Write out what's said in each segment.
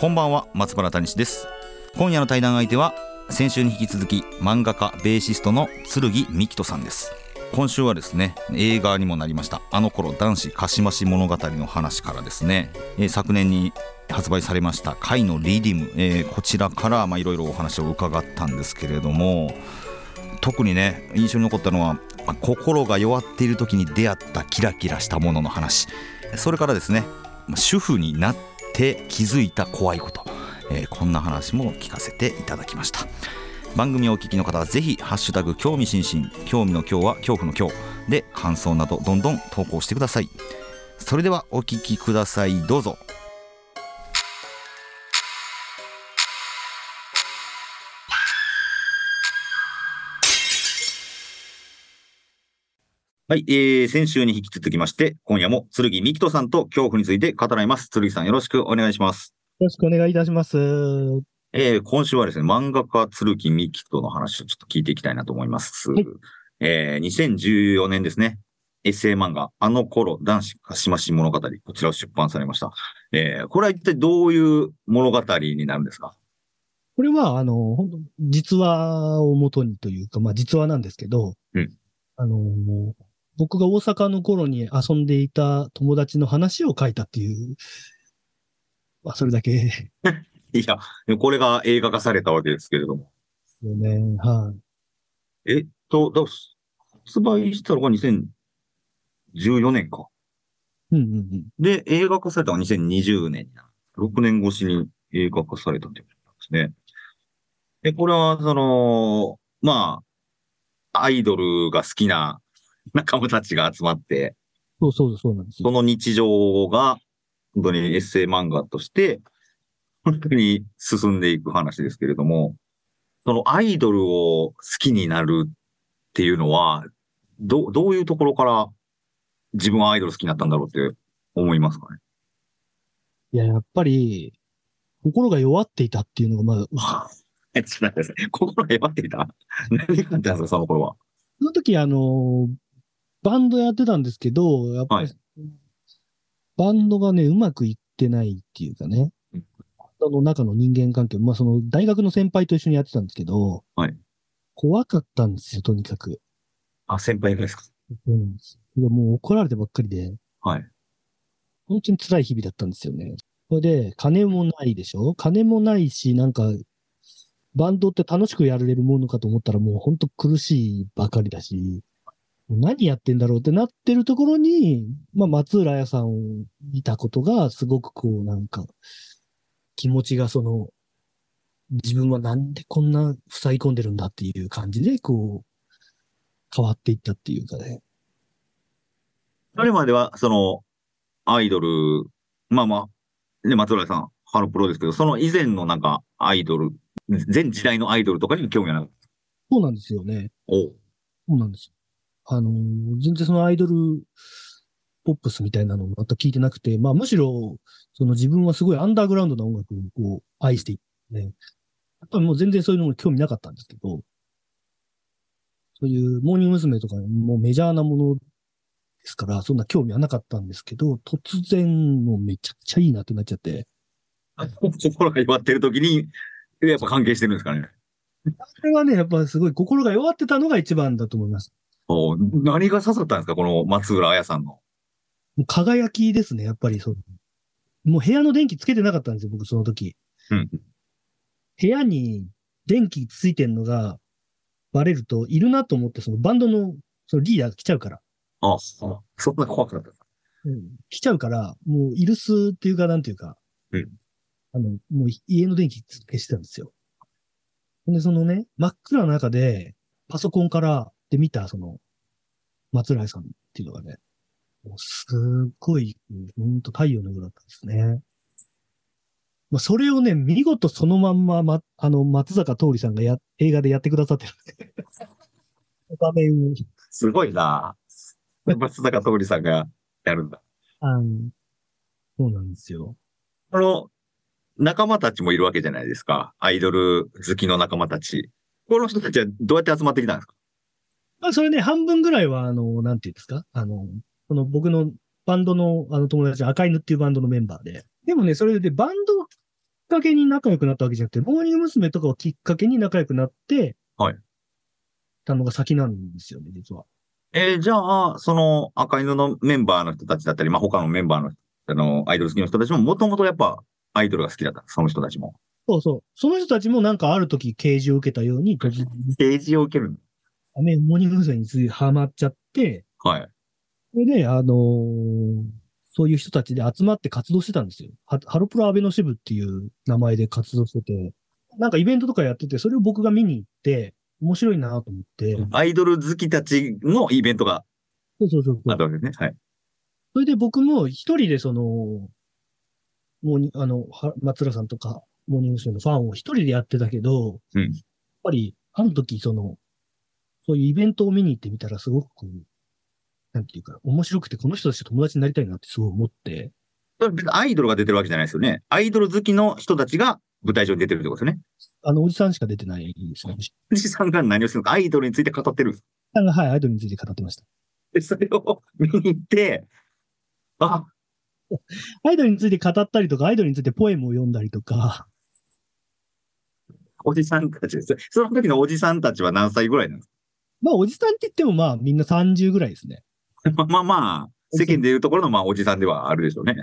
こんばんは松原谷です。今夜の対談相手は先週に引き続き漫画家ベーシストの剣美希人さんです。今週はですね映画にもなりましたあの頃男子かしまし物語の話からですね、えー、昨年に発売されました「貝のリディム」えー、こちらからいろいろお話を伺ったんですけれども特にね印象に残ったのは心が弱っている時に出会ったキラキラしたものの話。それからですね主婦になって気づいた怖いこと、えー、こんな話も聞かせていただきました。番組をお聞きの方はぜひハッシュタグ興味津々。興味の今日は恐怖の今日。で感想などどんどん投稿してください。それではお聞きください。どうぞ。はい、えー、先週に引き続きまして、今夜も剣美希人さんと恐怖について語らいます。剣さん、よろしくお願いします。よろしくお願いいたします。えー、今週はですね、漫画家剣美希人の話をちょっと聞いていきたいなと思います。はい、えー、2014年ですね、エッセイ漫画、あの頃男子かしまし物語、こちらを出版されました。えー、これは一体どういう物語になるんですか？これは、あの、本当実話をもとにというか、まあ実話なんですけど、うん、あの、僕が大阪の頃に遊んでいた友達の話を書いたっていう、まあ、それだけ。いや、これが映画化されたわけですけれども。よね、はい。えっと、だ発売したのが2014年か。うんうんうん。で、映画化されたのが2020年6年越しに映画化されたってことなんですね。で、これは、その、まあ、アイドルが好きな 仲間たちが集まって、そうそうそうなんですその日常が、本当にエッセイ漫画として、本当に進んでいく話ですけれども、そのアイドルを好きになるっていうのは、ど、どういうところから自分はアイドル好きになったんだろうって思いますかね？いや、やっぱり、心が弱っていたっていうのがまず、え、ちょっと待ってください。心が弱っていた？何があったんですか、その頃は？その時、あの、バンドやってたんですけど、やっぱり、はい、バンドがね、うまくいってないっていうかね、うん、バンドの中の人間関係、まあその大学の先輩と一緒にやってたんですけど、はい。怖かったんですよ、とにかく。あ、先輩がですか？そうなんです。もう怒られてばっかりで、はい。本当に辛い日々だったんですよね。それで、金もないでしょ？金もないし、なんか、バンドって楽しくやれるものかと思ったらもう本当苦しいばかりだし、何やってんだろうってなってるところに、まあ、松浦彩さんを見たことが、すごくこう、なんか、気持ちがその、自分はなんでこんな塞ぎ込んでるんだっていう感じで、こう、変わっていったっていうかね。それまでは、その、アイドル、まあまあ、ね、松浦さん、ハロプロですけど、その以前のなんか、アイドル、全時代のアイドルとかに興味がなかった。そうなんですよね。おそうなんですよ。あのー、全然そのアイドルポップスみたいなのをまた聞いてなくて、まあむしろ、その自分はすごいアンダーグラウンドな音楽をこう愛していて、ね、やっぱりもう全然そういうのも興味なかったんですけど、そういうモーニング娘。とかもうメジャーなものですから、そんな興味はなかったんですけど、突然もうめちゃくちゃいいなってなっちゃって。心が弱ってる時に、やっぱ関係してるんですかね。それはね、やっぱすごい心が弱ってたのが一番だと思います。何が刺さったんですか？この松浦彩さんの。輝きですね、やっぱりそう。もう部屋の電気つけてなかったんですよ、僕その時。うん。部屋に電気ついてんのがバレると、いるなと思って、そのバンドのそのリーダー来ちゃうから。ああ、そんな怖くなった。うん。来ちゃうから、もう、イルスっていうか、なんていうか、うん。あの、もう家の電気消してたんですよ。で、そのね、真っ暗な中で、パソコンからで見た、その、松浦さんっていうのがね、もうすっごい、ほんと太陽のようだったんですね。まあ、それをね、見事そのまんま、ま、あの、松坂桃李さんがや、映画でやってくださってる。場面を。すごいな。松坂桃李さんがやるんだ。あのそうなんですよ。この、仲間たちもいるわけじゃないですか。アイドル好きの仲間たち。この人たちはどうやって集まってきたんですか？まあ、それね、半分ぐらいは、あの、なんていうんですか？あの、この僕のバンドの、あの友達、赤犬っていうバンドのメンバーで。でもね、それでバンドきっかけに仲良くなったわけじゃなくて、モーニング娘。とかをきっかけに仲良くなって、はい。たのが先なんですよね、実は。えーじゃあ、その赤犬のメンバーの人たちだったり、まあ、他のメンバーの、あの、アイドル好きの人たちも、もともとやっぱ、アイドルが好きだった。その人たちも。そうそう。その人たちもなんかある時啓示を受けたように、突然ページを受けるモーニング娘。についてハマっちゃって、はい。それで、あのーそういう人たちで集まって活動してたんですよ。はハロプロアベノ支部っていう名前で活動してて、なんかイベントとかやってて、それを僕が見に行って、面白いなと思って、アイドル好きたちのイベントがそうそうそうあったわけね。はい。それで僕も一人でその、もうに、あの、は松浦さんとか、モーニング娘。のファンを一人でやってたけど、うんやっぱり、あの時、その、そういうイベントを見に行ってみたら、すごくこう、なんていうか、面白くて、この人たちと友達になりたいなってすごい思って、それ別にアイドルが出てるわけじゃないですよね。アイドル好きの人たちが舞台上に出てるってことですよね。あの、おじさんしか出てないですね。西さんが何をするのか、アイドルについて語ってるんです。さんが、はい、アイドルについて語ってました。で、それを見に行って、あ、アイドルについて語ったりとか、アイドルについてポエムを読んだりとか、おじさんたちです。その時のおじさんたちは何歳ぐらいなんですまあ、おじさんって言っても、まあ、みんな30ぐらいですね。か まあまあまあ、世間でいうところのまあおじさんではあるでしょうね。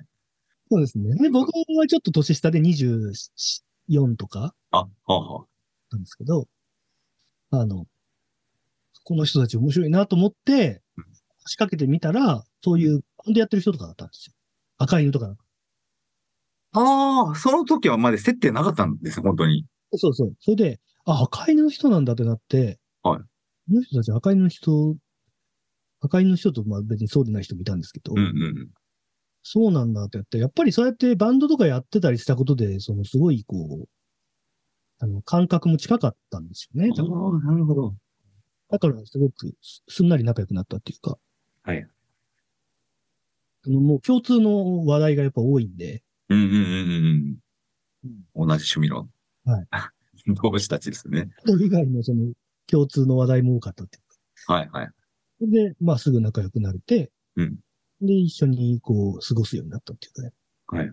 そうですね。で、僕はちょっと年下で24とか、あ、はあ、はあ。なんですけど、あの、この人たち面白いなと思ってうん、仕掛けてみたら、そういうバンドやってる人とかだったんですよ。赤犬とか。ああ、その時はまで接点なかったんですよ、本当に。そうそう。それで、あ、赤犬の人なんだってなって、はいこの人たち赤犬の人、赤犬の人と、まあ別にそうでない人もいたんですけど、うんうん。そうなんだってやって、やっぱりそうやってバンドとかやってたりしたことで、そのすごいこう、あの、感覚も近かったんですよね。ああ、なるほど。だからすごくすすんなり仲良くなったっていうか。はい。あのもう共通の話題がやっぱ多いんで、うんうんうんうんうん。同じ趣味の。はい。同志たちですね。以外のその共通の話題も多かったっていうはいはい。か。で、まあすぐ仲良くなれて、うんで、一緒にこう過ごすようになったっていうかね。はい。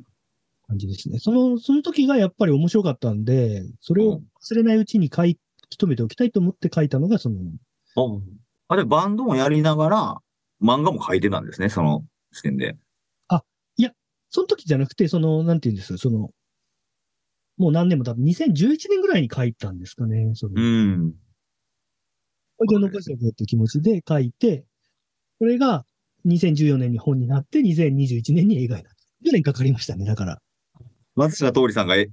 感じですね。その、その時がやっぱり面白かったんで、それを忘れないうちに書き留めておきたいと思って書いたのが、その、あれ、バンドもやりながら、漫画も書いてたんですね、その時点で。その時じゃなくて、その、なんて言うんですか、その、もう何年も多分2011年ぐらいに書いたんですかね。その、ん。これで残しておこうっていう気持ちで書いて、これが2014年に本になって、2021年に映画になった。10年かかりましたね、だから。松下通りさんがえ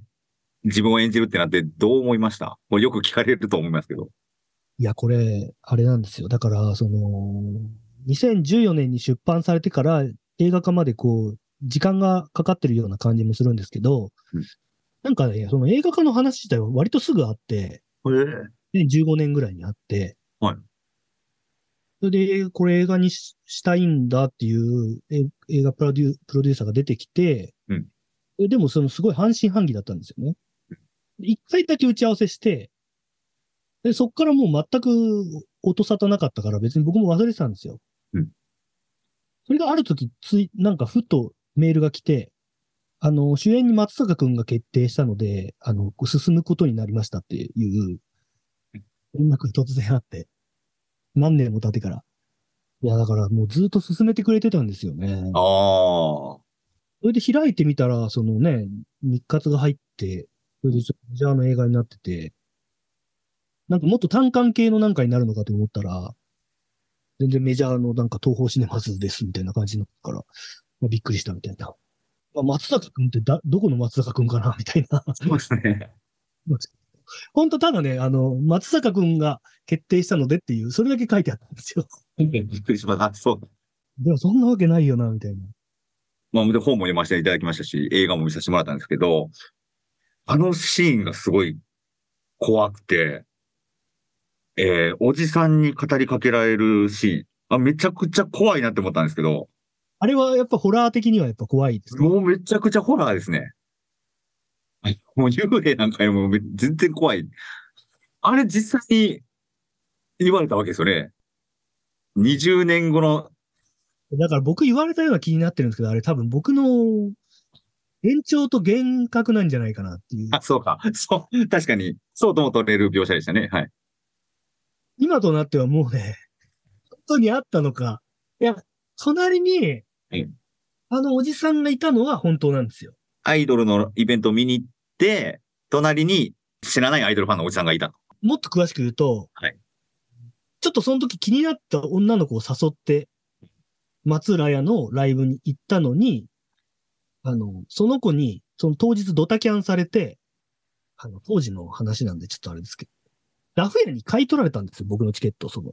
自分を演じるってなってどう思いました？これよく聞かれると思いますけど。いや、これ、あれなんですよ。だから、その、2014年に出版されてから映画化までこう、時間がかかってるような感じもするんですけど、うんなんかね、その映画化の話自体は割とすぐあって、へえ。2015年ぐらいにあって、はい。それで、これ映画にししたいんだっていうえ映画プロデュープロデューサーが出てきて、うんででもそのすごい半信半疑だったんですよね。で一回だけ打ち合わせして、で、そっからもう全く音沙汰なかったから別に僕も忘れてたんですよ。うんそれがある時つい、なんかふとメールが来て、あの、主演に松坂くんが決定したので、あの、進むことになりましたっていう、連絡が突然あって、何年も経ってから。いや、だからもうずっと進めてくれてたんですよね。ああ。それで開いてみたら、そのね、日活が入って、それでちょっとメジャーの映画になってて、なんかもっと単館系のなんかになるのかと思ったら、全然メジャーのなんか東方シネマズですみたいな感じになったから、まあ、びっくりしたみたいな。まあ、松坂くんってだ、どこの松坂くんかなみたいな。そうですね。本当ただね、あの、松坂くんが決定したのでっていう、それだけ書いてあったんですよ。びっくりしました。あそう。でもそんなわけないよな、みたいな。まあ、で本も読ませていただきましたし、映画も見させてもらったんですけど、あのシーンがすごい怖くて、えー、おじさんに語りかけられるシーン。あ、めちゃくちゃ怖いなって思ったんですけど、あれはやっぱホラー的にはやっぱ怖いですか？もうめちゃくちゃホラーですね。もう幽霊なんかよりもめ全然怖い。あれ実際に言われたわけですよね。20年後の、だから僕言われたような気になってるんですけど、あれ多分僕の延長と幻覚なんじゃないかなっていう。あ、そうか。そう、確かに、そうとも取れる描写でしたね。はい。今となってはもうね、本当にあったのか。いや、隣にうん、あのおじさんがいたのは本当なんですよ。アイドルのイベントを見に行って、隣に知らないアイドルファンのおじさんがいたと。もっと詳しく言うと、はいちょっとその時気になった女の子を誘って、松浦屋のライブに行ったのに、あの、その子に、その当日ドタキャンされて、あの、当時の話なんでちょっとあれですけど、ラフ屋に買い取られたんですよ、僕のチケット、その。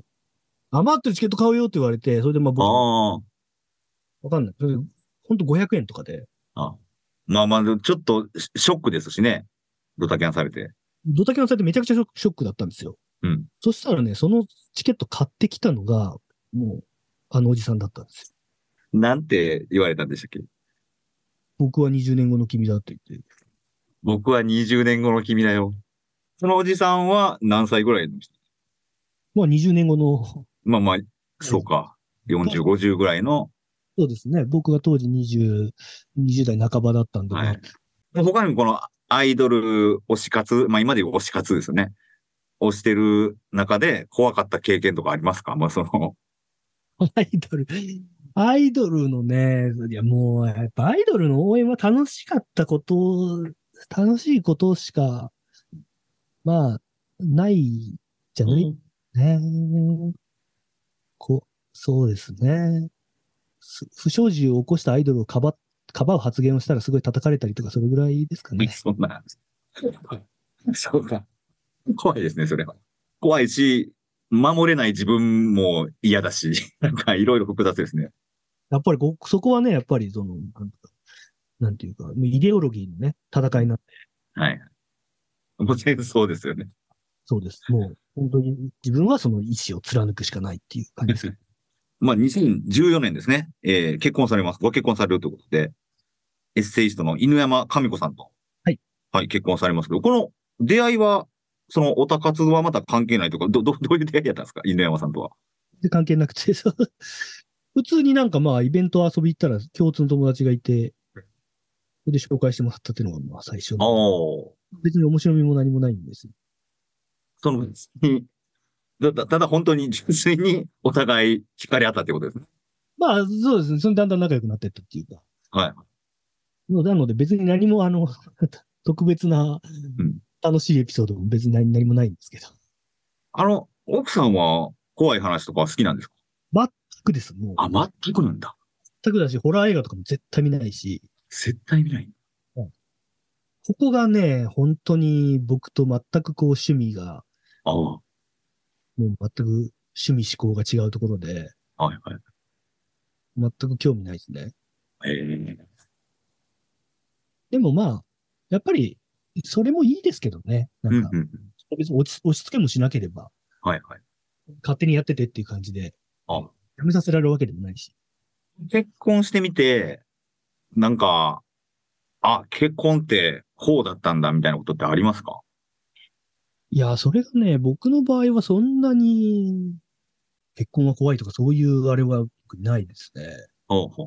余ってるチケット買うよって言われて、それでまあ僕、わあかんない。それでほんと500円とかで、あ。まあまあ、ちょっとシショックですしね。ドタキャンされて。ドタキャンされてめちゃくちゃショックショックだったんですよ。うん。そしたらね、そのチケット買ってきたのが、もう、あのおじさんだったんですよ。なんて言われたんでしたっけ？僕は20年後の君だと言って。僕は20年後の君だよ。そのおじさんは何歳ぐらいの人？まあ20年後の、まあまあ、そうか。40、50ぐらいの。そうですね。僕が当時20、20代半ばだったんで、はい。他にもこのアイドル推し活、まあ今で言う推し活ですよね。推してる中で怖かった経験とかありますか？まあその、アイドル、アイドルのね、いやもう、やっぱアイドルの応援は楽しかったこと、楽しいことしか、まあ、ないじゃない？ね。こそうですね。す不祥事を起こしたアイドルをかば、かばう発言をしたらすごい叩かれたりとか、それぐらいですかね。そんな。そうか。怖いですね、それは。怖いし、守れない自分も嫌だし、なんかいろいろ複雑ですね。やっぱりこ、そこはね、やっぱりその、なんかなんていうか、もうイデオロギーのね、戦いになって、はい。もう戦争ですよね。そうです。もう、本当に自分はその意思を貫くしかないっていう感じです。まあ、2014年ですね、えー結婚されます。ご結婚されるということで、エッセイストの犬山神子さんと、はい。はい、結婚されますけど、この出会いは、そのオタ活はまた関係ないとか、ど、ど、どういう出会いやったんですか？犬山さんとは。で、関係なくて、そ う普通になんかまあ、イベント遊び行ったら共通の友達がいて、それで紹介してもらったっていうのがまあ最初ああの。。別に面白みも何もないんです。その別に、ただ、ただ本当に純粋にお互い惹かれ合ったってことですね。まあ、そうですね。それでだんだん仲良くなっていったっていうか。はい。のなので別に何もあの、特別なうん楽しいエピソードも別に何何もないんですけど。あの、奥さんは怖い話とか好きなんですか？全くです。もう、あ、全くなんだ。全くだし、ホラー映画とかも絶対見ないし、絶対見ない。ここがね、本当に僕と全くこう趣味が、ああ。もう全く趣味思考が違うところで、はいはい。全く興味ないですね。ええでもまあ、やっぱり、それもいいですけどね。なんか、うんうん。別に押し押し付けもしなければ、はいはい。勝手にやっててっていう感じで、あやめさせられるわけでもないし。結婚してみて、なんか、あ、結婚ってこうだったんだみたいなことってありますか？いや、それがね、僕の場合はそんなに、結婚は怖いとかそういうあれはないですね。ほうほう。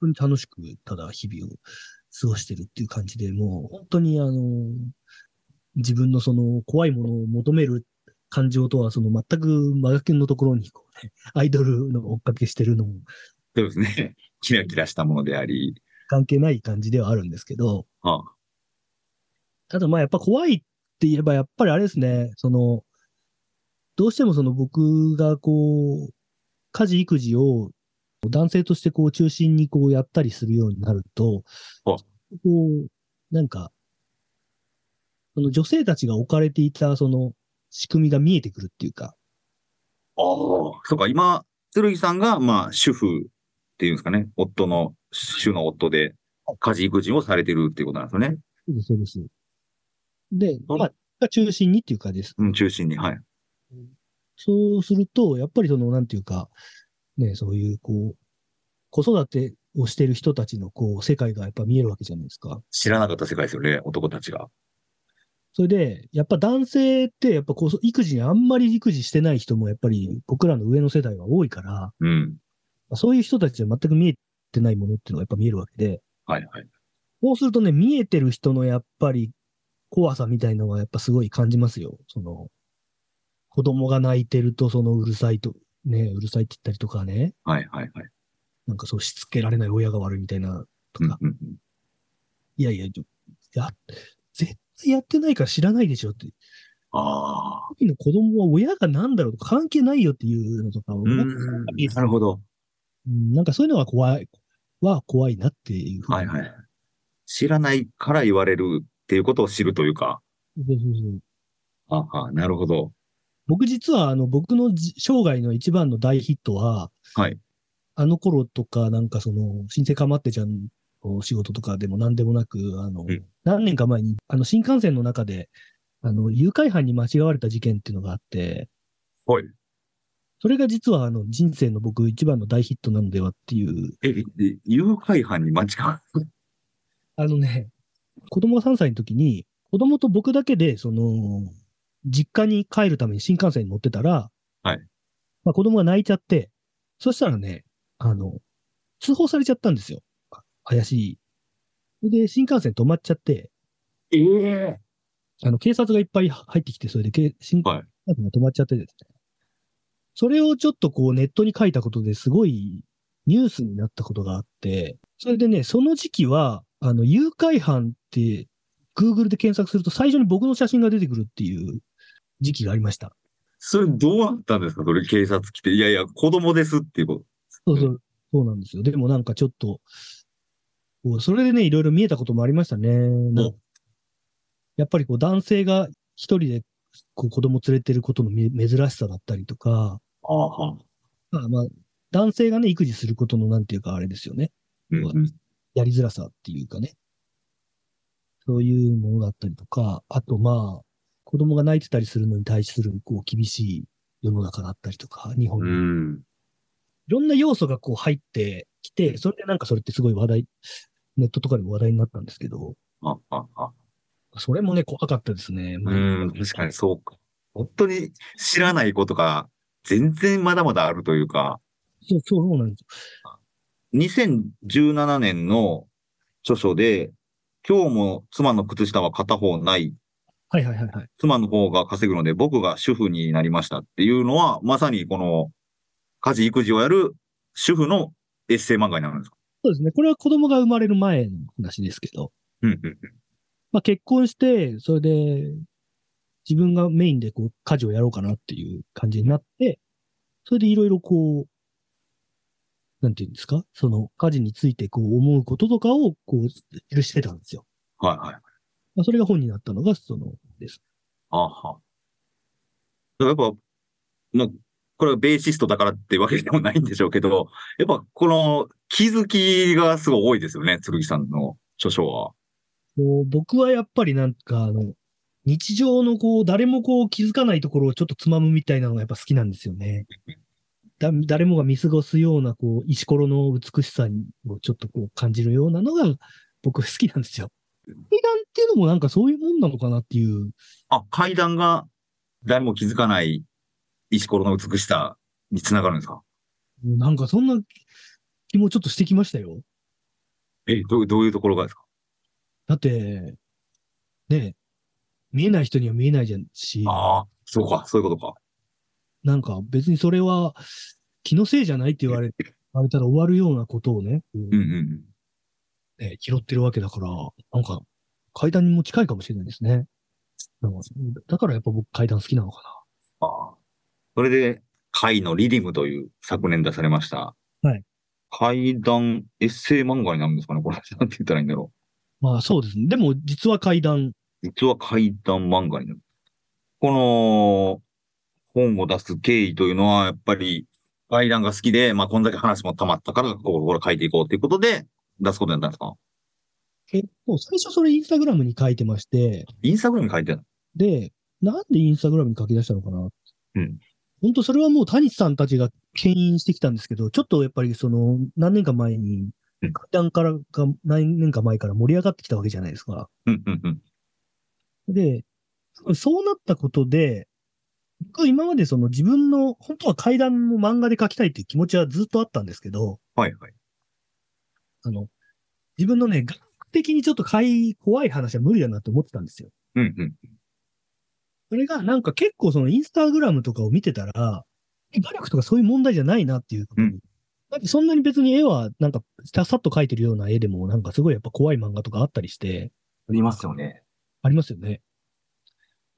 本当に楽しく、ただ日々を過ごしてるっていう感じで、もう本当にあの、自分のその怖いものを求める感情とはその全く真逆のところにこうね、アイドルの追っかけしてるのもそうですね。キラキラしたものであり。関係ない感じではあるんですけど、あただまあやっぱ怖いって言えばやっぱりあれですね、その、どうしてもその僕がこう、家事育児を男性としてこう中心にこうやったりするようになると、あこう、なんか、その女性たちが置かれていたその仕組みが見えてくるっていうか、あ。そうか、今、剣さんが、まあ、主婦っていうんですかね。夫の、主の夫で、家事育児をされてるっていうことなんですよね。そうです、そうです。で、うんまあ、が中心にっていう感じです。うん、中心に。はい。そうすると、やっぱりその、なんていうか、ね、そういう、こう、子育てをしてる人たちの、こう、世界がやっぱ見えるわけじゃないですか。知らなかった世界ですよね、男たちが。それで、やっぱ男性って、やっぱこう、育児にあんまり育児してない人も、やっぱり僕らの上の世代は多いから、うん。そういう人たちは全く見えてないものっていうのがやっぱ見えるわけで、はいはい。そうするとね、見えてる人のやっぱり怖さみたいのはやっぱすごい感じますよ。その、子供が泣いてるとそのうるさいと、ね、うるさいって言ったりとかね、はいはいはい。なんかそうしつけられない親が悪いみたいなとか、うんうんうん。いやいや、や、絶対やってないから知らないでしょって。ああ。時の子供は親が何だろうとか関係ないよっていうのとかを、うん。なるほど。うんなんかそういうのが怖い、は怖いなっていうふうにはいはい。知らないから言われるっていうことを知るというか。そうそうそうああ、なるほど。僕実はあの僕のじ生涯の一番の大ヒットは、はい。あの頃とかなんかその、新生かまってちゃんの仕事とかでも何でもなく、あの、うん何年か前に、あの新幹線の中で、あの、誘拐犯に間違われた事件っていうのがあって、はい。それが実はあの人生の僕一番の大ヒットなのではっていう、え、え誘拐犯に間違わあのね、子供が3歳の時に、子供と僕だけで、その、実家に帰るために新幹線に乗ってたら、はい。まあ子供が泣いちゃって、そしたらね、あの、通報されちゃったんですよ。あ怪しい。それで、新幹線止まっちゃって、ええあの、警察がいっぱい入ってきて、それでけ、新はい幹線が止まっちゃってですね。それをちょっとこうネットに書いたことですごいニュースになったことがあって、それでね、その時期は、あの、誘拐犯って、Google で検索すると最初に僕の写真が出てくるっていう時期がありました。それどうなったんですか？それ警察来て。いやいや、子供ですっていうこと。そうそう、そうなんですよ。でもなんかちょっと、それでね、いろいろ見えたこともありましたね。やっぱりこう男性が一人でこう子供連れてることのめ珍しさだったりとか、ああ、はまあまあ、男性がね、育児することのなんていうかあれですよね。うんうん。やりづらさっていうかね。そういうものだったりとか、あとまあ、子供が泣いてたりするのに対するこう厳しい世の中だったりとか、日本にうん。いろんな要素がこう入ってきて、それでなんかそれってすごい話題、ネットとかでも話題になったんですけど、あ、あ、あ。それもね、怖かったですね。まあうん、確かにそうか。本当に知らないことが全然まだまだあるというか、そう、そうそうなんです2017年の著書で、今日も妻の靴下は片方ない、はいはいはいはい。妻の方が稼ぐので僕が主婦になりましたっていうのは、まさにこの家事育児をやる主婦のエッセイ漫画になるんですか？そうですね。これは子供が生まれる前の話ですけど、うんうんうん。まあ結婚して、それで自分がメインでこう家事をやろうかなっていう感じになって、それでいろいろこう、なんていうんですか？その家事についてこう思うこととかをこう記してたんですよ。はいはい。まあ、それが本になったのがそのです。あは。やっぱ、まあ、これはベーシストだからってわけでもないんでしょうけど、やっぱこの気づきがすごい多いですよね、剣さんの著書は。こう僕はやっぱりなんかあの、日常のこう、誰もこう気づかないところをちょっとつまむみたいなのがやっぱ好きなんですよね。だ誰もが見過ごすようなこう、石ころの美しさをちょっとこう感じるようなのが僕好きなんですよ。階段っていうのもなんかそういうもんなのかなっていう。あ、階段が誰も気づかない石ころの美しさにつながるんですか？なんかそんな気もちょっとしてきましたよ。え、どうどういうところがですか？だって、ね、見えない人には見えないじゃんし、ああ、そうか、そういうことか。なんか別にそれは気のせいじゃないって言われ言われたら終わるようなことをね、こううんうんうん。ね拾ってるわけだから、なんか階段にも近いかもしれないですね。だからやっぱ僕階段好きなのかああ。それで、貝のリディムという昨年出されました。はい。階段エッセイ漫画になるんですかねこれ、なんて言ったらいいんだろな。まあそうですね。でも実は階段、う。実は階段漫画になる。この本を出す経緯というのは、やっぱり階段が好きで、まあこんだけ話も溜まったから、ここ書いていこうということで出すことになったんですか？えっと、最初それインスタグラムに書いてまして、インスタグラムに書いてあるで、なんでインスタグラムに書き出したのかな？うん。本当それはもう谷さんたちが牽引してきたんですけど、ちょっとやっぱりその、何年か前にうん、階段からが、何年か前から盛り上がってきたわけじゃないですか。うんうんうん。で、そうなったことで、僕は今までその自分の、本当は階段も漫画で描きたいっていう気持ちはずっとあったんですけど、はいはい。あの、自分のね、学的にちょっとかい怖い話は無理だなと思ってたんですよ。うんうん。それがなんか結構そのインスタグラムとかを見てたら、画力とかそういう問題じゃないなっていうことに。うんだってそんなに別に絵はなんかささっと描いてるような絵でもなんかすごいやっぱ怖い漫画とかあったりして、ありますよね。ありますよね。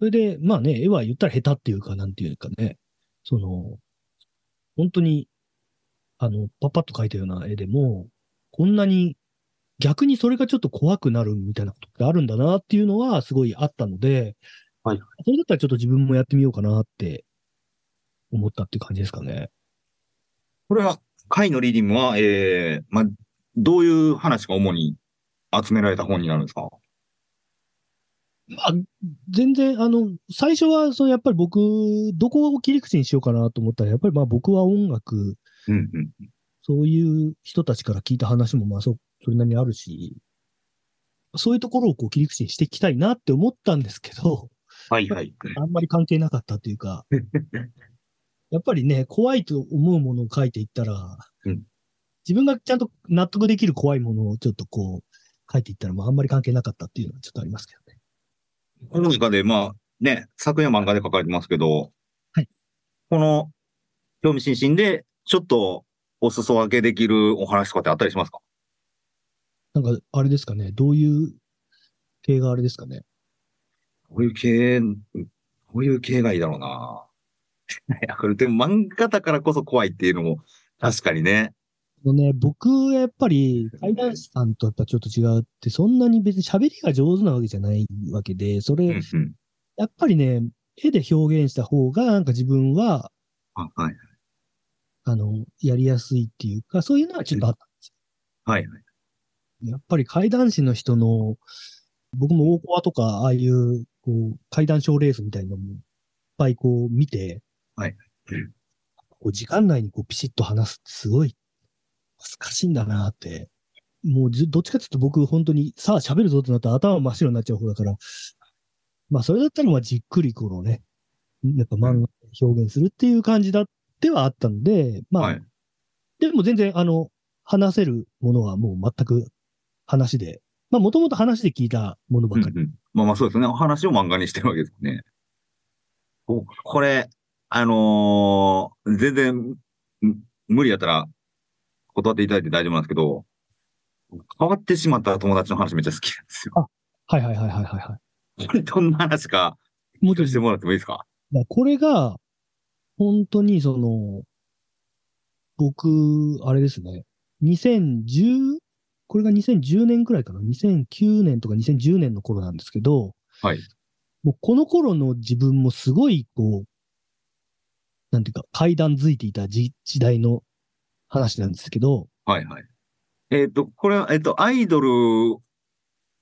それで、まあね、絵は言ったら下手っていうか、なんていうかね、その、本当に、あの、パッパッと描いたような絵でも、こんなに、逆にそれがちょっと怖くなるみたいなことってあるんだなっていうのはすごいあったので、はい。それだったらちょっと自分もやってみようかなって思ったっていう感じですかね。これは、回のリーディングは、えー、まあ、どういう話が主に集められた本になるんですか？まあ、全然、あの、最初は、そのやっぱり僕、どこを切り口にしようかなと思ったら、やっぱりまあ僕は音楽、うんうん。そういう人たちから聞いた話もまあそ、それなりにあるし、そういうところをこう切り口にしていきたいなって思ったんですけど、はいはい。あんまり関係なかったというか、やっぱりね、怖いと思うものを書いていったら、うん自分がちゃんと納得できる怖いものをちょっとこう書いていったら、まああんまり関係なかったっていうのはちょっとありますけどね。この中で、まあ、ね、作品は漫画で書かれてますけど、はい。この、興味津々で、ちょっと、お裾分けできるお話とかってあったりしますか？なんか、あれですかね、どういう系があれですかね。こういう系、こういう系がいいだろうな。いや、これでも漫画だからこそ怖いっていうのも、確かにね。ね、僕、やっぱり、怪談師さんとやっぱちょっと違うって、そんなに別に喋りが上手なわけじゃないわけで、それ、うんうん。やっぱりね、絵で表現した方が、なんか自分は、あはい。あの、やりやすいっていうか、そういうのはちょっとあったんですはいはい。よ。やっぱり怪談師の人の、僕も大コアとか、ああいう、こう、怪談賞レースみたいなのも、いっぱいこう見て、はい。こう時間内にこうピシッと話すってすごい難しいんだなって。もうずどっちかっていうと僕本当にさあ喋るぞってなったら頭真っ白になっちゃう方だから、まあそれだったらまあじっくりこのね、やっぱ漫画で表現するっていう感じだってはあったんで、まあ、はい。でも全然あの、話せるものはもう全く話で、まあもともと話で聞いたものばっかり。うんうん、まあまあそうですね。お話を漫画にしてるわけですね。ここれ、あのー全然、ん無理やったら断っていただいて大丈夫なんですけど、変わってしまった友達の話めっちゃ好きなんですよ。はいはいはいはいはいはい。これどんな話か、もうちょっとしてもらってもいいですか？まあこれが、本当にその、僕、あれですね、2010、これが2010年くらいかな、2009年とか2010年の頃なんですけど、はい。もうこの頃の自分もすごい、こう、なんていうか、階段づいていた時時代の話なんですけど、はいはい。えっ、と、これは、えっ、と、アイドル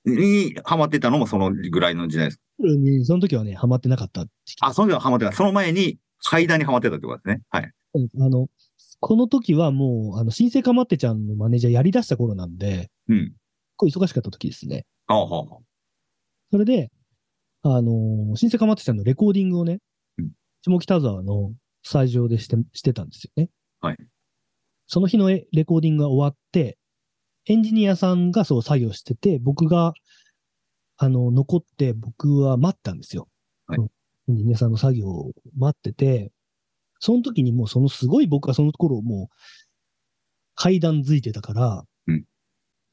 にハマってたのもそのぐらいの時代です。にその時はね、ハマってなかったあ、その時はハマってた。その前に階段にハマってたってことですね。はい。あの、この時はもう、あの、新生かまってちゃんのマネージャーやり出した頃なんで、うん。こう忙しかった時ですね。ああ、はあ、はあ。それで、あのー新生かまってちゃんのレコーディングをね、うん下北沢のスタジオでして、してたんですよね。はい。その日のえレコーディングが終わって、エンジニアさんがそう作業してて、僕が、あの、残って僕は待ったんですよ。はいエンジニアさんの作業を待ってて、その時にもうそのすごい僕はその頃もう階段づいてたから、うん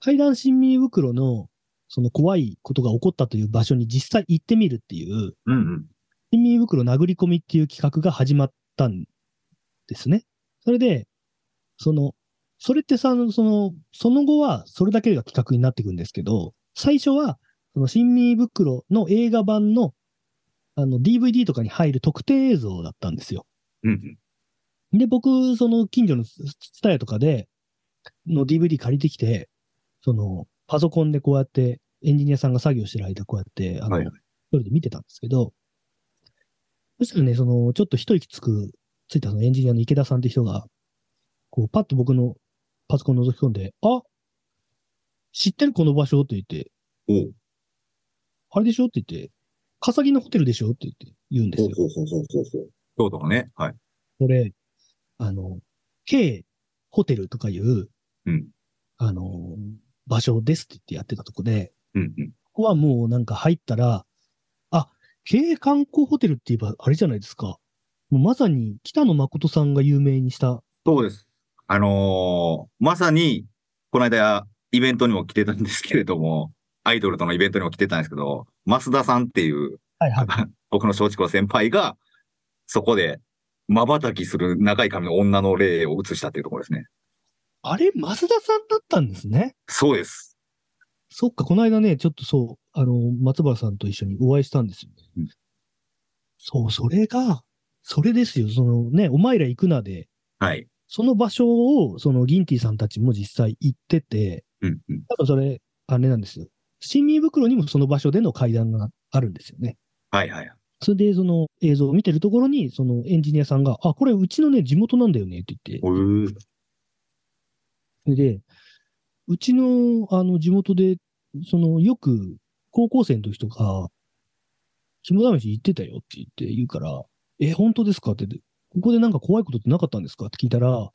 階段新耳袋のその怖いことが起こったという場所に実際行ってみるっていう、うんうん。新耳袋殴り込みっていう企画が始まったんですね。それで、その、それってさ、その、その後はそれだけが企画になっていくんですけど、最初は、その新耳袋の映画版の、あの、DVD とかに入る特典映像だったんですよ。うんうん。で、僕、その近所のツタヤとかで、の DVD 借りてきて、その、パソコンでこうやって、エンジニアさんが作業してる間、こうやって、あの、はいはい一人で見てたんですけど、そしたらね、その、ちょっと一息つく、ついたそのエンジニアの池田さんって人が、こう、パッと僕のパソコン覗き込んで、あ知ってるこの場所って言って、おうあれでしょって言って、笠木のホテルでしょって言って言うんですよ。ほうほうほうほうほうほう。京都のね。はい。これ、あの、K ホテルとかいう、うん。あの、場所ですって言ってやってたとこで、うんうん。ここはもうなんか入ったら、あ、K 観光ホテルって言えばあれじゃないですか。もうまさに北野誠さんが有名にした、そうです。あのーまさに、この間、イベントにも来てたんですけれども、アイドルとのイベントにも来てたんですけど、増田さんっていう、はいはい。僕の松竹の先輩が、そこで、瞬きする長い髪の女の霊を映したっていうところですね。あれ、増田さんだったんですね？そうです。そっか、この間ね、ちょっとそう、あの、松原さんと一緒にお会いしたんですよね。うんそう、それが、それですよ。そのね、お前ら行くなで、はい。その場所を、そのギンティさんたちも実際行ってて、うんうん。多分それ、あれなんですよ。新民袋にもその場所での会談があるんですよね。はいはい。それで、その映像を見てるところに、そのエンジニアさんが、あ、これうちのね、地元なんだよねって言って、それで、うちの、あの、地元で、その、よく、高校生の時とか、肝試し行ってたよって言って言うから、え、本当ですかって、ここでなんか怖いことってなかったんですか？って聞いたら、あ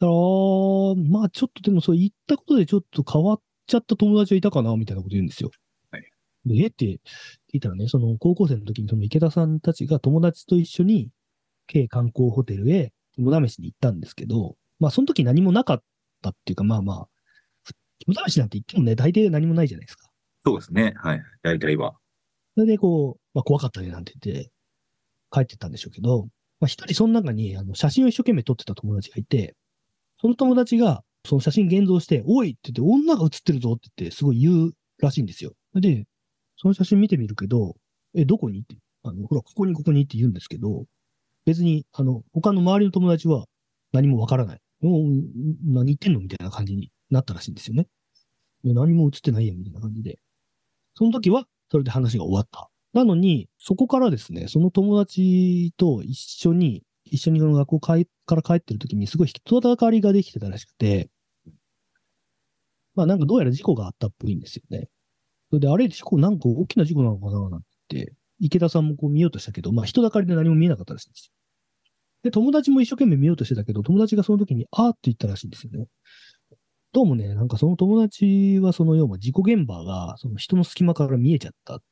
ーまあちょっとでもそう言ったことでちょっと変わっちゃった友達はいたかなみたいなこと言うんですよ。はいで、え？って聞いたらね、その高校生の時にその池田さんたちが友達と一緒に、K 観光ホテルへ肝試しに行ったんですけど、まあその時何もなかったっていうか、まあまあ、肝試しなんて言ってもね、大体何もないじゃないですか。そうですね。はい。大体は。それでこう、まあ怖かったねなんて言って帰ってったんでしょうけど、まあ一人その中にあの写真を一生懸命撮ってた友達がいて、その友達がその写真現像して、おいって言って女が写ってるぞって言ってすごい言うらしいんですよ。で、その写真見てみるけど、え、どこに？って、あの、ほら、ここにここにって言うんですけど、別に、あの、他の周りの友達は何もわからない。もう、何言ってんの？みたいな感じになったらしいんですよね。何も映ってないやん、みたいな感じで。その時は、それで話が終わった。なのに、そこからですね、その友達と一緒に、一緒に学校から帰ってる時に、すごい人だかりができてたらしくて、まあなんかどうやら事故があったっぽいんですよね。それで、あれ、事故、なんか大きな事故なのかななんて、池田さんもこう見ようとしたけど、まあ人だかりで何も見えなかったらしいんですよ。で、友達も一生懸命見ようとしてたけど、友達がその時に、あーって言ったらしいんですよね。どうもね、なんかその友達はその要は事故現場が、その人の隙間から見えちゃった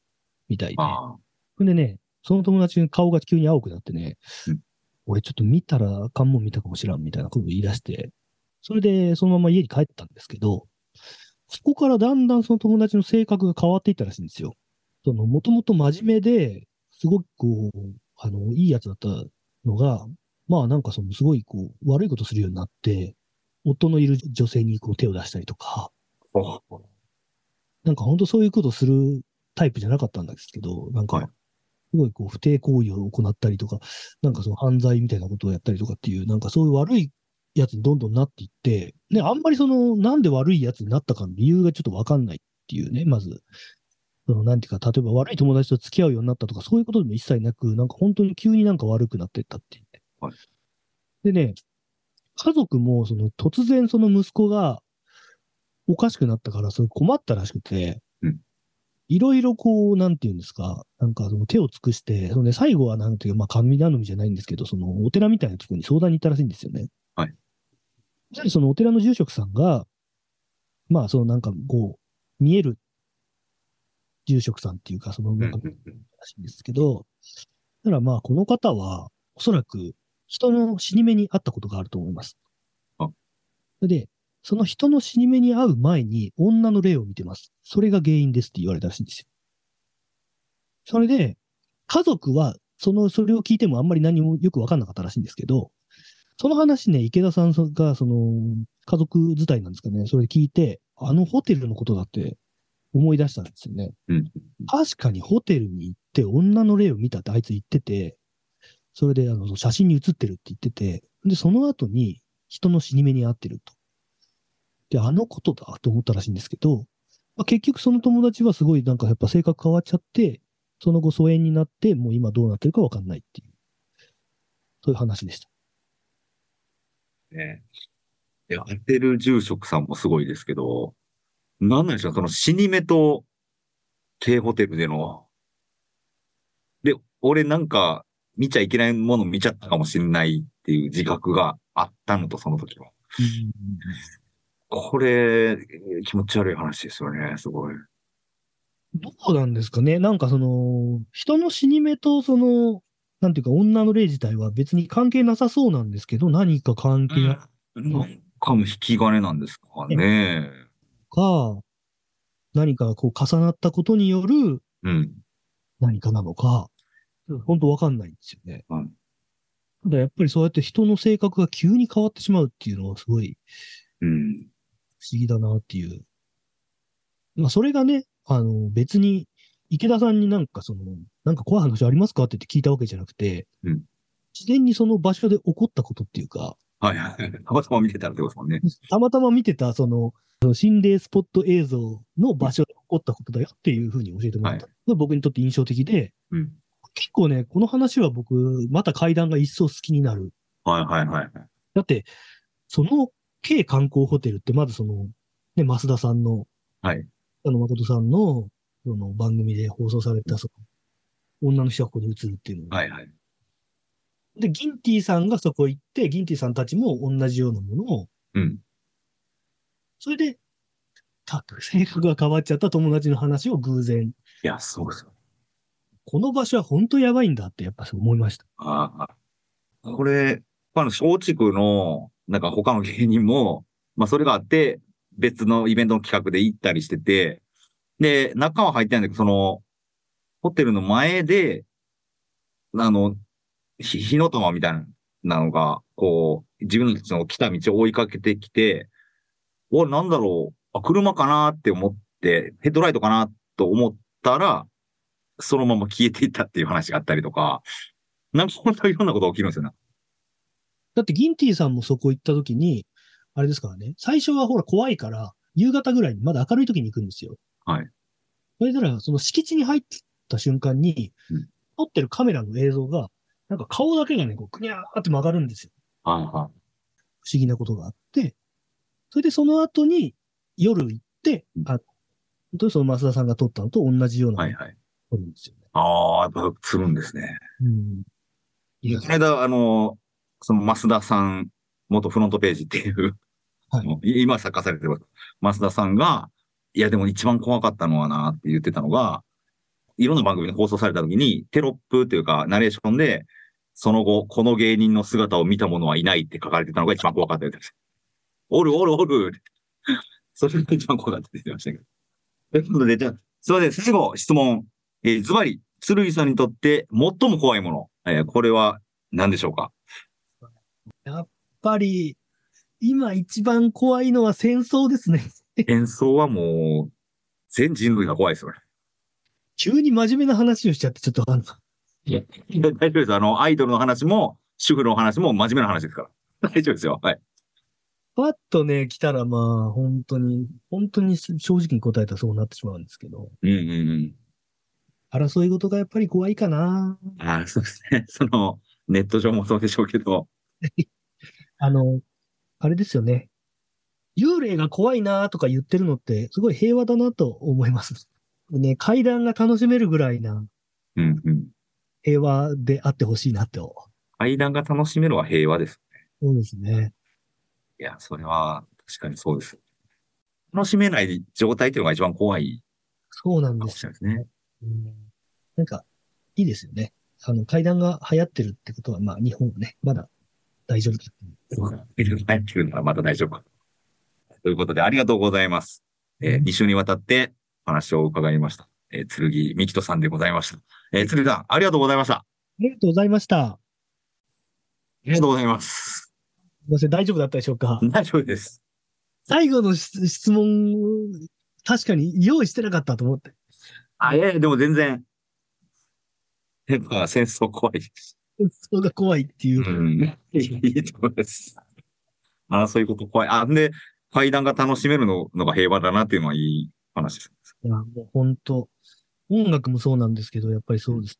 みたいで、あほんでね、その友達の顔が急に青くなってね、うん。俺ちょっと見たらあかんもん見たかもしらんみたいなことを言い出して、それでそのまま家に帰ったんですけど、そこからだんだんその友達の性格が変わっていったらしいんですよ。その、もともと真面目で、すごくこう、あの、いいやつだったのが、まあなんかその、すごいこう、悪いことするようになって、夫のいる女性にこう手を出したりとか、なんか本当そういうことするタイプじゃなかったんですけど、なんはい。か、すごいこう不貞行為を行ったりとか、なんかその犯罪みたいなことをやったりとかっていう、なんかそういう悪いやつにどんどんなっていって、ね、あんまりその、なんで悪いやつになったかの理由がちょっとわかんないっていうね、まず、その、なんていうか、例えば悪い友達と付き合うようになったとか、そういうことでも一切なく、なんか本当に急になんか悪くなっていったっていうね。はい。でね、家族もその突然その息子がおかしくなったから、それ困ったらしくて、うんいろいろこう、なんていうんですか、なんかその手を尽くして、そのね、最後はなんていうか、まあ、神頼みじゃないんですけど、そのお寺みたいなところに相談に行ったらしいんですよね。はい。そしたらそのお寺の住職さんが、まあ、そのなんかこう、見える住職さんっていうか、そのなんか、らしいんですけど、だからまあ、この方は、おそらく人の死に目にあったことがあると思います。あで、その人の死に目に会う前に女の霊を見てます。それが原因ですって言われたらしいんですよ。それで、家族は、その、それを聞いてもあんまり何もよくわかんなかったらしいんですけど、その話ね、池田さんが、その、家族伝いなんですかね、それ聞いて、あのホテルのことだって思い出したんですよね。うん。確かにホテルに行って女の霊を見たってあいつ言ってて、それであの写真に写ってるって言ってて、で、その後に人の死に目に遭ってると。で、あのことだと思ったらしいんですけど、まあ、結局その友達はすごいなんかやっぱ性格変わっちゃって、その後疎遠になって、もう今どうなってるかわかんないっていう、そういう話でした。ね。いや、当てる住職さんもすごいですけど、なんなんでしょう、その死に目と K ホテルでの、で、俺なんか見ちゃいけないもの見ちゃったかもしれないっていう自覚があったのと、その時は。これ、気持ち悪い話ですよね、すごい。どうなんですかね？なんかその、人の死に目とその、なんていうか女の霊自体は別に関係なさそうなんですけど、何か関係ある？なんかの引き金なんですかね。か、何かこう重なったことによるうん。何かなのか、本当わかんないんですよね。うんただやっぱりそうやって人の性格が急に変わってしまうっていうのはすごいうん。不思議だなっていう。まあそれがね、あの別に池田さんになんかその、なんか怖い話ありますかって聞いたわけじゃなくて、うん自然にその場所で起こったことっていうか、はいはい。たまたま見てたらってことですもんね。たまたま見てたその、心霊スポット映像の場所で起こったことだよっていうふうに教えてもらった。僕にとって印象的で、うん。結構ね、この話は僕、また階段が一層好きになる。はいはいはい。だって、その K 観光ホテルって、まずその、ね、増田さんの、はい。あの、誠さんの、その番組で放送された、その、女の人がここに移るっていうのがはいはい。で、ギンティさんがそこ行って、ギンティさんたちも同じようなものを、うん。それで、た性格が変わっちゃった友達の話を偶然、いや、そうですよ。この場所は本当やばいんだってやっぱそう思いました。ああ。これ、他の松竹の、なんか他の芸人も、まあそれがあって、別のイベントの企画で行ったりしてて、で、中は入ってないんだけど、その、ホテルの前で、あの、火の玉みたいなのが、こう、自分たちの来た道を追いかけてきて、お、なんだろう、あ、車かなって思って、ヘッドライトかなと思ったら、そのまま消えていったっていう話があったりとか、なんか本当にいろんなことが起きるんですよね。だってギンティさんもそこ行った時に、あれですからね、最初はほら怖いから、夕方ぐらいにまだ明るい時に行くんですよ。はい。それなら、その敷地に入った瞬間に、うん撮ってるカメラの映像が、なんか顔だけがね、こう、くにゃーって曲がるんですよ。はいは不思議なことがあって、それでその後に夜行って、うんあ、本当にその増田さんが撮ったのと同じようなはいはい。撮るんですよね。ああ、やっぱするんですね。うん。いやこの間、あの、その増田さん、元フロントページっていう、はい 今作家されてます。増田さんが、いやでも一番怖かったのはなって言ってたのが、いろんな番組で放送された時に、テロップというか、ナレーションで、その後、この芸人の姿を見た者はいないって書かれてたのが一番怖かったです。おるおるおる それが一番怖かったって言ってましたけど。ということで、じゃあ、すいません、最後、質問。えーズバリ、剣さんにとって最も怖いもの、えーこれは何でしょうか？やっぱり、今一番怖いのは戦争ですね。戦争はもう、全人類が怖いですよね。急に真面目な話をしちゃって、ちょっとあの、いや、大丈夫です。あの、アイドルの話も、主婦の話も真面目な話ですから。大丈夫ですよ。はい。パッとね、来たらまあ、本当に、本当に正直に答えたらそうなってしまうんですけど、うんうんうん。争い事がやっぱり怖いかな。ああ、そうですね。その、ネット上もそうでしょうけど。あの、あれですよね。幽霊が怖いなとか言ってるのって、すごい平和だなと思います。ね、階段が楽しめるぐらいなうんうん。平和であってほしいなと。階段が楽しめるは平和です。そうですね。いや、それは確かにそうです。楽しめない状態っていうのが一番怖いそうなんですよね。うんなんか、いいですよね。あの、階段が流行ってるってことは、まあ、日本はね、まだ大丈夫だっていうビルが入ってるならまだ大丈夫か。ということで、ありがとうございます。えー、2週にわたってお話を伺いました。えー、剣みきとさんでございました。えー、剣さん、ありがとうございました。あありがとうございました。りがとうございます。すいません、大丈夫だったでしょうか？大丈夫です。最後の質質問、確かに用意してなかったと思って。あ、いやいや、でも全然、やっぱ戦争怖いです。それが怖いっていうう。ん。いいところです。あそういうこと怖い。あ、んで、階段が楽しめるののが平和だなっていうのはいい話です。いや、もう本当音楽もそうなんですけど、やっぱりそうです。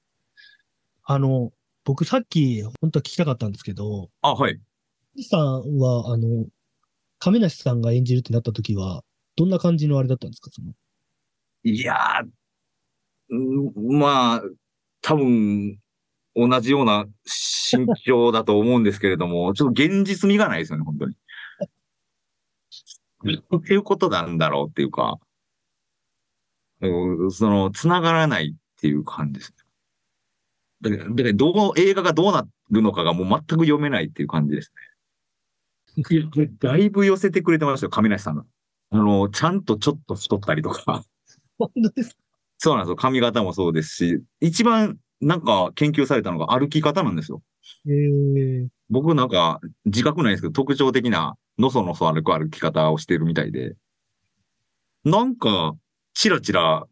あの、僕さっき本当は聞きたかったんですけど、あ、はい。さんは、あの、亀梨さんが演じるってなった時は、どんな感じのあれだったんですか？そのいやー、うんまあ、多分、同じような心境だと思うんですけれども、ちょっと現実味がないですよね、本当に。っていうことなんだろうっていうか、うんその、繋がらないっていう感じですね。だから、だからどう、映画がどうなるのかがもう全く読めないっていう感じですね。いやだいぶ寄せてくれてましたよ、亀梨さんが。あの、ちゃんとちょっと太ったりとか。本当ですか？そうなんですよ。髪型もそうですし、一番なんか研究されたのが歩き方なんですよ。えー、僕なんか自覚ないんですけど、特徴的なのそのそ歩く歩き方をしてるみたいで、なんか、チラチラ、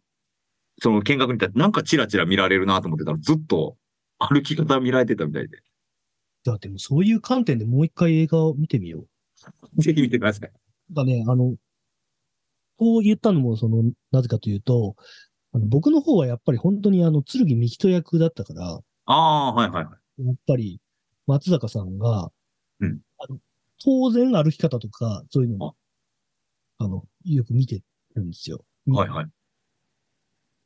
その見学に行ったら、なんかチラチラ見られるなと思ってたら、ずっと歩き方見られてたみたいで。じゃあでもそういう観点でもう一回映画を見てみよう。ぜひ見てください。がね、あの、こう言ったのも、その、なぜかというと、あの僕の方はやっぱり本当にあの、剣幹人役だったから、ああ、はいはいはい。やっぱり松坂さんが、うんあの当然歩き方とか、そういうのも、あの、よく見てるんですよ。はいはい。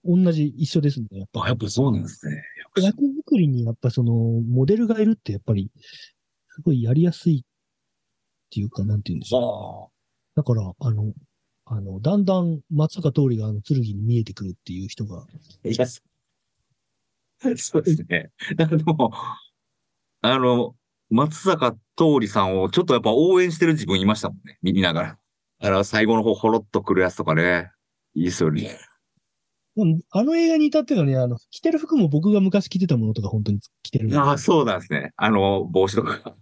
同じ、一緒ですね。やっぱあ、やっぱそうなんですね。役作りにやっぱその、モデルがいるってやっぱり、すごいやりやすいっていうか、なんて言うんでしょう。あだから、あの、あの、だんだん松坂桃李があの、剣に見えてくるっていう人が、あ。いや、そそうですね。だからでも、あの、松坂桃李さんをちょっとやっぱ応援してる自分いましたもんね。見ながら。あの、最後の方ほろっとくるやつとかね。いいですよね。うんあの映画に至ってはね、あの、着てる服も僕が昔着てたものとか本当に着てるああ、そうなんですね。あの、帽子とか。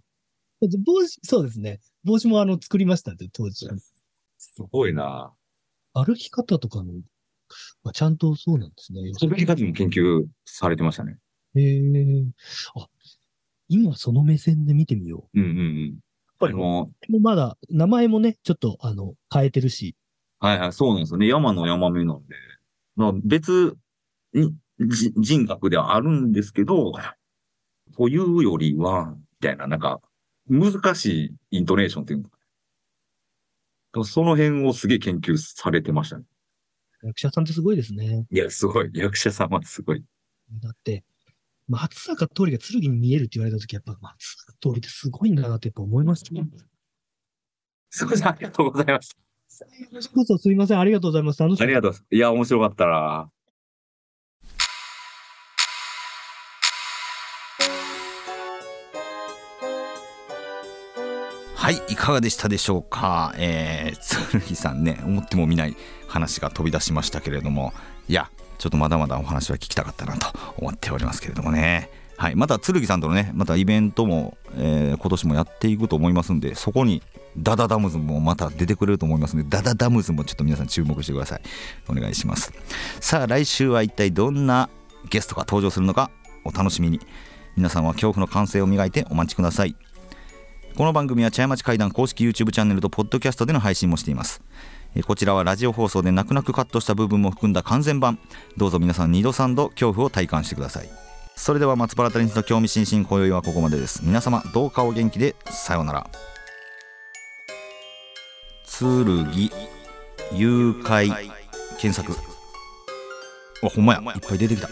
帽子、そうですね。帽子もあの、作りましたって、当時。すごいな。歩き方とかの、まあ、ちゃんとそうなんですね。喋り方も研究されてましたね。へえ。あ、今その目線で見てみよう。うんうんうん。やっぱり、あもの、うまだ、名前もね、ちょっと、あの、変えてるし。はいはい、そうなんですよね。山の山目なんで。まあ、別にじ人格ではあるんですけど、というよりは、みたいな、なんか、難しいイントネーションっていうのかなその辺をすげえ研究されてましたね。役者さんってすごいですね。いや、すごい。役者さんはすごい。だって、松坂桃李が剣に見えるって言われたとき、やっぱ松坂桃李ってすごいんだなってやっぱ思いました。すみません、ありがとうございました。こそすいません、ありがとうございます。楽しありがとうございます。いや、面白かったな。はい、いかがでしたでしょうか？えー、剣さんね、思ってもみない話が飛び出しましたけれども、いや、ちょっとまだまだお話は聞きたかったなと思っておりますけれどもね。はい、また剣さんとのね、またイベントも、えー今年もやっていくと思いますんで、そこにダダダムズもまた出てくれると思いますので、ダダダムズもちょっと皆さん注目してください。お願いします。さあ、来週は一体どんなゲストが登場するのか、お楽しみに。皆さんは恐怖の感性を磨いてお待ちください。この番組は茶屋町会談公式 YouTube チャンネルとポッドキャストでの配信もしています。こちらはラジオ放送で泣く泣くカットした部分も含んだ完全版。どうぞ皆さん2度3度恐怖を体感してください。それでは松原谷の興味津々今宵はここまでです。皆様どうかお元気でさようなら。剣誘拐検索。あほんまやいっぱい出てきた。